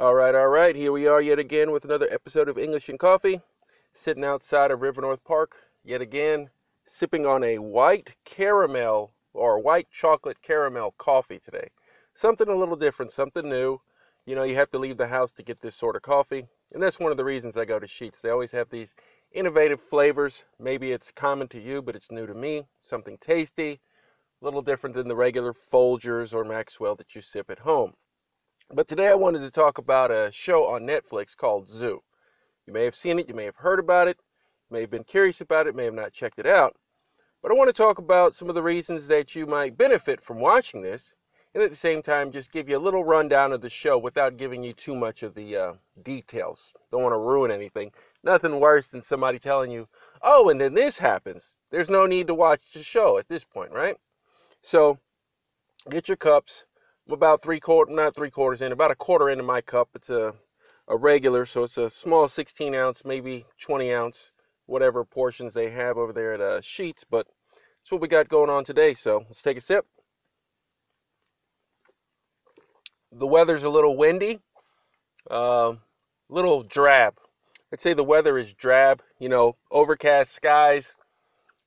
All right, all right. Here we are yet again with another episode of English and Coffee. Sitting outside of River North Park yet again, sipping on a white caramel or white chocolate caramel coffee today. Something a little different, something new. You know, you have to leave the house to get this sort of coffee. And that's one of the reasons I go to Sheetz. They always have these innovative flavors. Maybe it's common to you, but it's new to me. Something tasty, a little different than the regular Folgers or Maxwell that you sip at home. But today I wanted to talk about a show on Netflix called Zoo. You may have seen it, you may have heard about it, you may have been curious about it, may have not checked it out. But I want to talk about some of the reasons that you might benefit from watching this, and at the same time just give you a little rundown of the show without giving you too much of the uh, details. Don't want to ruin anything. Nothing worse than somebody telling you, oh, and then this happens. There's no need to watch the show at this point, right? So get your cups, about three quarter, not three quarters in, about a quarter into my cup. It's a, a regular, so it's a small 16 ounce, maybe 20 ounce, whatever portions they have over there at uh, Sheetz. But that's what we got going on today. So let's take a sip. The weather's a little windy, a uh, little drab. I'd say the weather is drab. You know, overcast skies.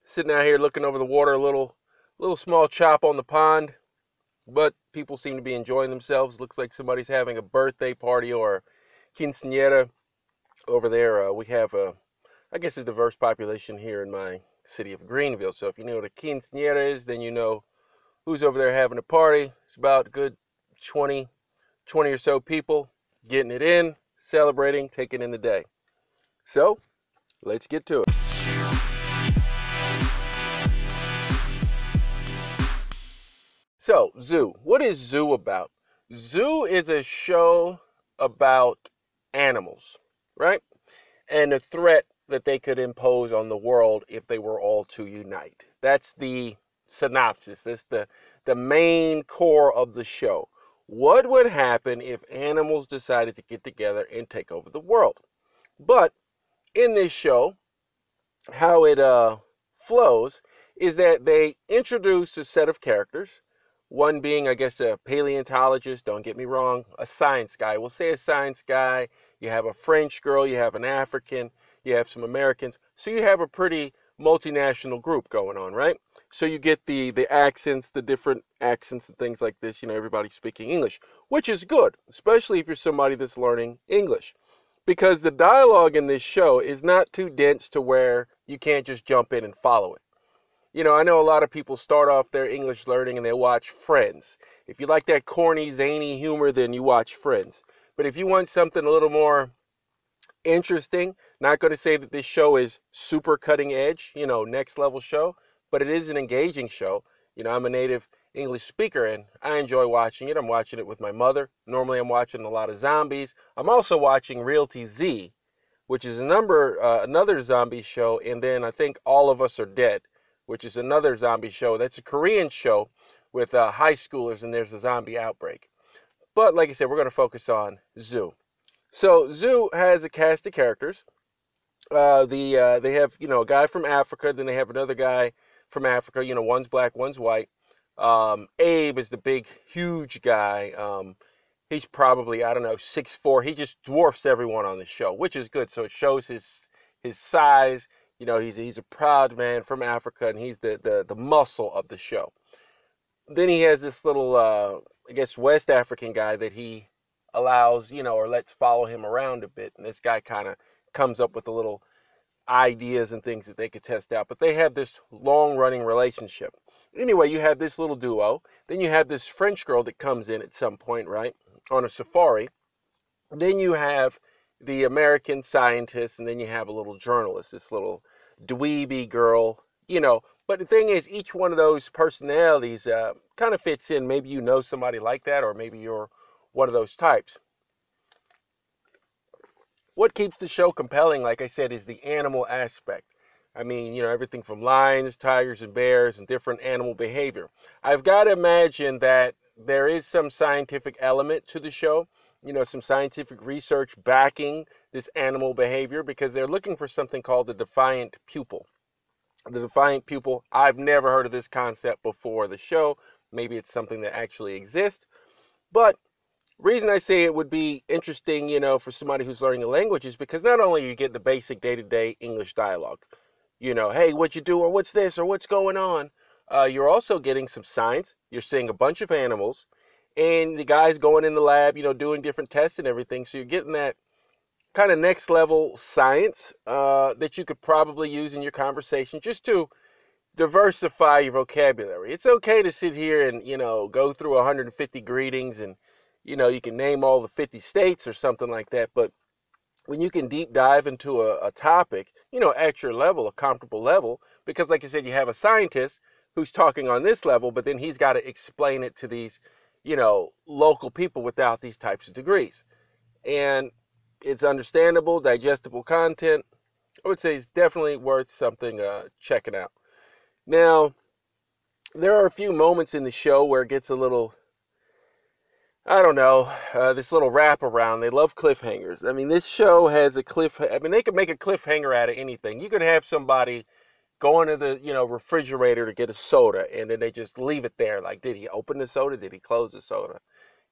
Sitting out here looking over the water, a little, little small chop on the pond but people seem to be enjoying themselves. Looks like somebody's having a birthday party or quinceanera over there. Uh, we have a, I guess, a diverse population here in my city of Greenville. So if you know what a quinceanera is, then you know who's over there having a party. It's about good 20, 20 or so people getting it in, celebrating, taking in the day. So let's get to it. So, Zoo. What is Zoo about? Zoo is a show about animals, right? And the threat that they could impose on the world if they were all to unite. That's the synopsis. That's the the main core of the show. What would happen if animals decided to get together and take over the world? But in this show, how it uh, flows is that they introduce a set of characters one being, I guess, a paleontologist, don't get me wrong, a science guy. We'll say a science guy. You have a French girl, you have an African, you have some Americans. So you have a pretty multinational group going on, right? So you get the the accents, the different accents and things like this, you know, everybody speaking English, which is good, especially if you're somebody that's learning English. Because the dialogue in this show is not too dense to where you can't just jump in and follow it you know, I know a lot of people start off their English learning and they watch Friends. If you like that corny, zany humor, then you watch Friends. But if you want something a little more interesting, not going to say that this show is super cutting edge, you know, next level show, but it is an engaging show. You know, I'm a native English speaker and I enjoy watching it. I'm watching it with my mother. Normally, I'm watching a lot of zombies. I'm also watching Reality Z, which is a number uh, another zombie show, and then I think All of Us Are Dead which is another zombie show. That's a Korean show with uh, high schoolers, and there's a zombie outbreak. But like I said, we're going to focus on Zoo. So Zoo has a cast of characters. Uh, the uh, they have you know a guy from Africa, then they have another guy from Africa. You know, one's black, one's white. Um, Abe is the big, huge guy. Um, he's probably I don't know six four. He just dwarfs everyone on the show, which is good. So it shows his his size you know, he's he's a proud man from Africa, and he's the the, the muscle of the show. Then he has this little, uh, I guess, West African guy that he allows, you know, or lets follow him around a bit. And this guy kind of comes up with a little ideas and things that they could test out. But they have this long running relationship. Anyway, you have this little duo. Then you have this French girl that comes in at some point, right, on a safari. Then you have the American scientist, and then you have a little journalist, this little dweeby girl, you know. But the thing is, each one of those personalities uh, kind of fits in. Maybe you know somebody like that, or maybe you're one of those types. What keeps the show compelling, like I said, is the animal aspect. I mean, you know, everything from lions, tigers, and bears, and different animal behavior. I've got to imagine that there is some scientific element to the show you know, some scientific research backing this animal behavior because they're looking for something called the defiant pupil. The defiant pupil, I've never heard of this concept before the show. Maybe it's something that actually exists. But reason I say it would be interesting, you know, for somebody who's learning a language is because not only you get the basic day-to-day English dialogue, you know, hey, what you do or what's this or what's going on, uh, you're also getting some science. You're seeing a bunch of animals, and the guys going in the lab, you know, doing different tests and everything. So you're getting that kind of next level science uh, that you could probably use in your conversation just to diversify your vocabulary. It's okay to sit here and, you know, go through 150 greetings and, you know, you can name all the 50 states or something like that. But when you can deep dive into a, a topic, you know, at your level, a comfortable level, because like I said, you have a scientist who's talking on this level, but then he's got to explain it to these, you know, local people without these types of degrees. And it's understandable, digestible content. I would say it's definitely worth something uh, checking out. Now, there are a few moments in the show where it gets a little, I don't know, uh, this little wrap around. They love cliffhangers. I mean, this show has a cliff. I mean, they could make a cliffhanger out of anything. You could have somebody go into the you know refrigerator to get a soda, and then they just leave it there. Like, did he open the soda? Did he close the soda?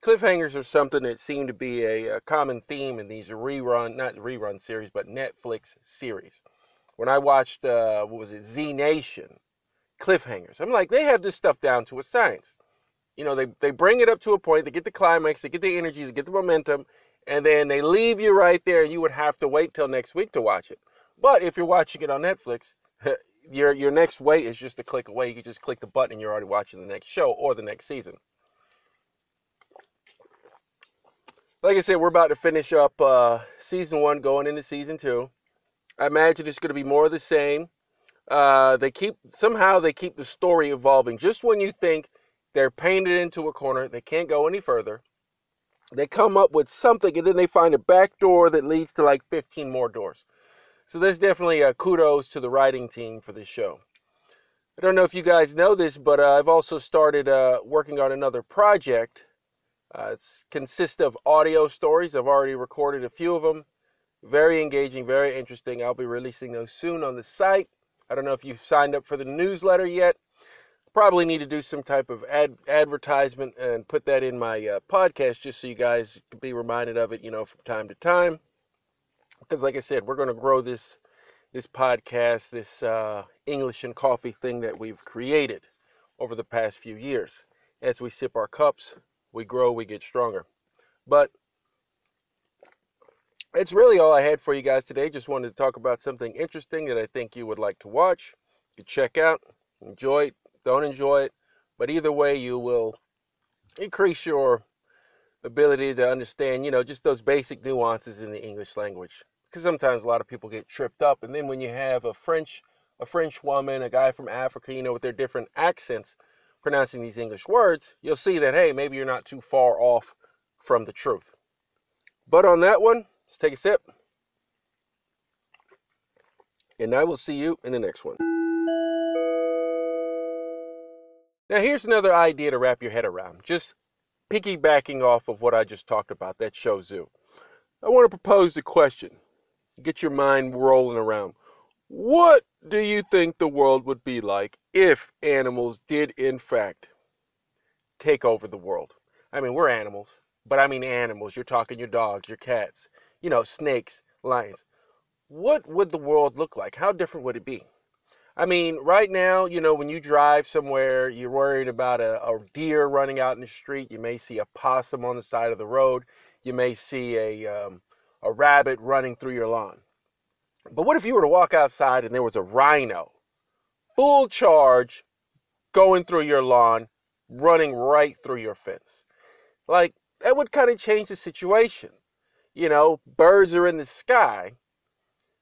Cliffhangers are something that seem to be a, a common theme in these rerun, not rerun series, but Netflix series. When I watched, uh, what was it, Z Nation cliffhangers. I'm like, they have this stuff down to a science. You know, they, they bring it up to a point, they get the climax, they get the energy, they get the momentum, and then they leave you right there, and you would have to wait till next week to watch it. But if you're watching it on Netflix, your your next wait is just a click away. You can just click the button, and you're already watching the next show or the next season. Like I said, we're about to finish up uh, season one, going into season two. I imagine it's going to be more of the same. Uh, they keep somehow they keep the story evolving. Just when you think they're painted into a corner, they can't go any further. They come up with something, and then they find a back door that leads to like 15 more doors. So there's definitely a kudos to the writing team for this show. I don't know if you guys know this, but uh, I've also started uh, working on another project. Uh, it consists of audio stories. I've already recorded a few of them. Very engaging, very interesting. I'll be releasing those soon on the site. I don't know if you've signed up for the newsletter yet. Probably need to do some type of ad advertisement and put that in my uh, podcast just so you guys can be reminded of it, you know, from time to time. Because, like I said, we're going to grow this this podcast, this uh, English and coffee thing that we've created over the past few years. As we sip our cups, we grow, we get stronger. But it's really all I had for you guys today. Just wanted to talk about something interesting that I think you would like to watch. You check out, enjoy it, don't enjoy it, but either way, you will increase your ability to understand, you know, just those basic nuances in the English language. Because sometimes a lot of people get tripped up, and then when you have a French, a French woman, a guy from Africa, you know, with their different accents pronouncing these English words, you'll see that hey, maybe you're not too far off from the truth. But on that one, Let's take a sip. And I will see you in the next one. Now, here's another idea to wrap your head around. Just piggybacking off of what I just talked about, that show zoo. I want to propose a question. Get your mind rolling around. What do you think the world would be like if animals did, in fact, take over the world? I mean, we're animals, but I mean animals. You're talking your dogs, your cats, you know, snakes, lions. What would the world look like? How different would it be? I mean, right now, you know, when you drive somewhere, you're worried about a, a, deer running out in the street. You may see a possum on the side of the road. You may see a, um, a rabbit running through your lawn. But what if you were to walk outside and there was a rhino, full charge, going through your lawn, running right through your fence? Like, that would kind of change the situation you know, birds are in the sky.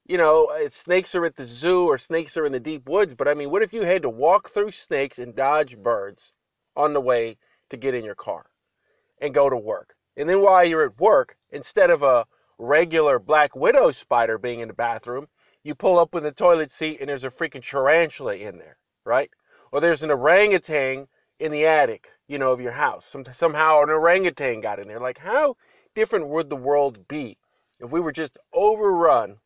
You know, uh, snakes are at the zoo or snakes are in the deep woods. But I mean, what if you had to walk through snakes and dodge birds on the way to get in your car and go to work? And then while you're at work, instead of a regular black widow spider being in the bathroom, you pull up in the toilet seat and there's a freaking tarantula in there, right? Or there's an orangutan in the attic, you know, of your house. Some, somehow an orangutan got in there. Like, how different would the world be if we were just overrun,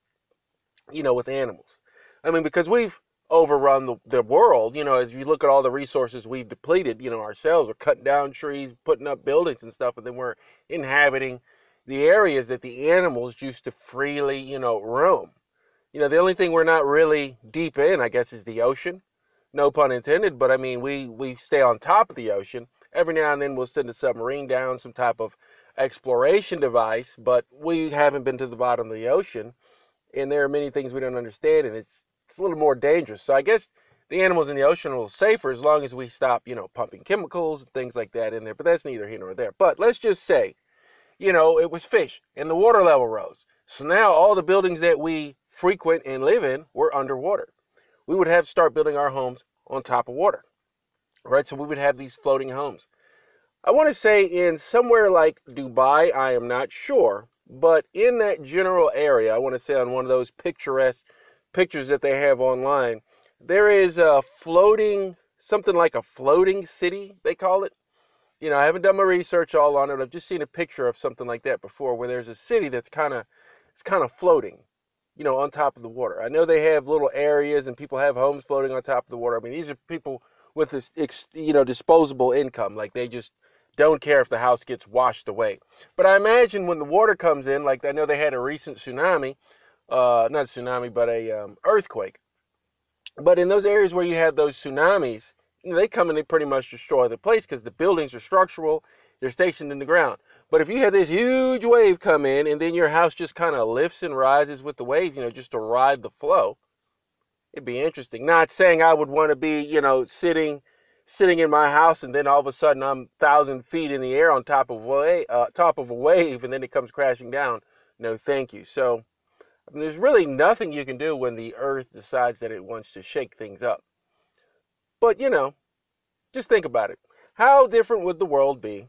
you know, with animals? I mean, because we've overrun the, the world. You know, as you look at all the resources we've depleted, you know, ourselves, we're cutting down trees, putting up buildings and stuff, and then we're inhabiting the areas that the animals used to freely, you know, roam. You know, the only thing we're not really deep in, I guess, is the ocean. No pun intended, but I mean, we, we stay on top of the ocean. Every now and then we'll send a submarine down, some type of exploration device, but we haven't been to the bottom of the ocean. And there are many things we don't understand, and it's, it's a little more dangerous. So I guess the animals in the ocean are a little safer as long as we stop, you know, pumping chemicals and things like that in there. But that's neither here nor there. But let's just say you know, it was fish and the water level rose. So now all the buildings that we frequent and live in were underwater. We would have to start building our homes on top of water. Right? So we would have these floating homes. I want to say in somewhere like Dubai, I am not sure, but in that general area, I want to say on one of those picturesque pictures that they have online, there is a floating, something like a floating city, they call it you know, I haven't done my research all on it. I've just seen a picture of something like that before, where there's a city that's kind of, it's kind of floating, you know, on top of the water. I know they have little areas and people have homes floating on top of the water. I mean, these are people with this, you know, disposable income. Like they just don't care if the house gets washed away. But I imagine when the water comes in, like I know they had a recent tsunami, uh, not a tsunami, but a um, earthquake. But in those areas where you have those tsunamis, they come and they pretty much destroy the place because the buildings are structural, they're stationed in the ground. But if you have this huge wave come in and then your house just kind of lifts and rises with the wave, you know, just to ride the flow, it'd be interesting. Not saying I would want to be, you know, sitting sitting in my house and then all of a sudden I'm thousand feet in the air on top of a uh, top of a wave and then it comes crashing down. No, thank you. So I mean, there's really nothing you can do when the earth decides that it wants to shake things up. But, you know, just think about it. How different would the world be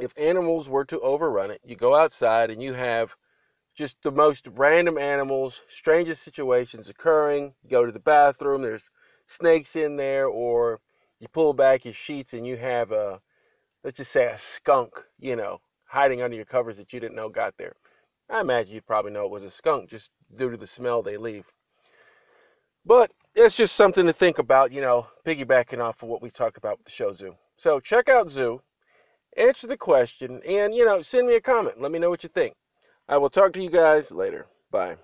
if animals were to overrun it? You go outside and you have just the most random animals, strangest situations occurring. You go to the bathroom, there's snakes in there, or you pull back your sheets and you have a, let's just say, a skunk, you know, hiding under your covers that you didn't know got there. I imagine you'd probably know it was a skunk just due to the smell they leave. But it's just something to think about, you know, piggybacking off of what we talked about with the show Zoo. So check out Zoo, answer the question, and, you know, send me a comment. Let me know what you think. I will talk to you guys later. Bye.